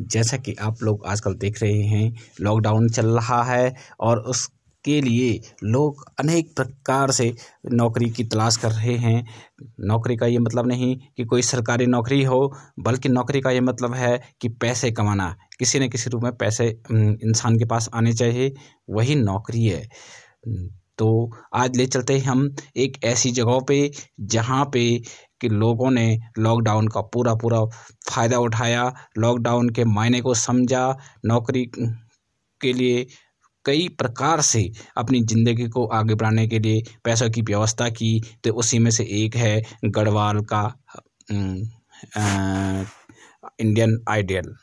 जैसा कि आप लोग आजकल देख रहे हैं लॉकडाउन चल रहा है और उसके लिए लोग अनेक प्रकार से नौकरी की तलाश कर रहे हैं। नौकरी का ये मतलब नहीं कि कोई सरकारी नौकरी हो, बल्कि नौकरी का ये मतलब है कि पैसे कमाना। किसी न किसी रूप में पैसे इंसान के पास आने चाहिए, वही नौकरी है। तो आज ले चलते हैं हम एक ऐसी जगह पे, जहाँ पे कि लोगों ने लॉकडाउन का पूरा पूरा फ़ायदा उठाया लॉकडाउन के मायने को समझा, नौकरी के लिए कई प्रकार से अपनी ज़िंदगी को आगे बढ़ाने के लिए पैसों की व्यवस्था की तो उसी में से एक है गढ़वाल का इंडियन आइडियल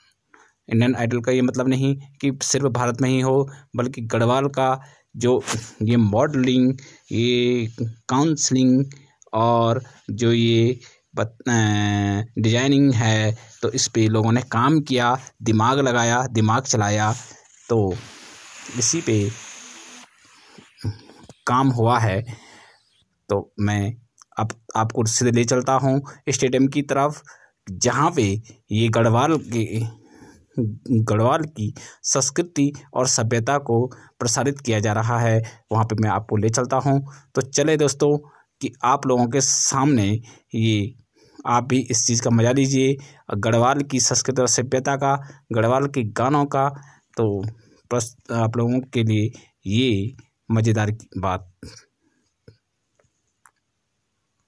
इंडियन आइडल का ये मतलब नहीं कि सिर्फ़ भारत में ही हो, बल्कि गढ़वाल का जो ये मॉडलिंग ये काउंसलिंग और जो ये डिज़ाइनिंग है तो इस पे लोगों ने काम किया दिमाग लगाया दिमाग चलाया तो इसी पे काम हुआ है। तो मैं अब आप, आपको सीधे ले चलता हूँ स्टेडियम की तरफ़ जहाँ पे ये गढ़वाल के गढ़वाल की संस्कृति और सभ्यता को प्रसारित किया जा रहा है वहाँ पे मैं आपको ले चलता हूँ। तो चले दोस्तों कि आप लोगों के सामने ये, आप भी इस चीज़ का मज़ा लीजिए। गढ़वाल की संस्कृत और सभ्यता का, गढ़वाल के गानों का तो आप लोगों के लिए ये मज़ेदार बात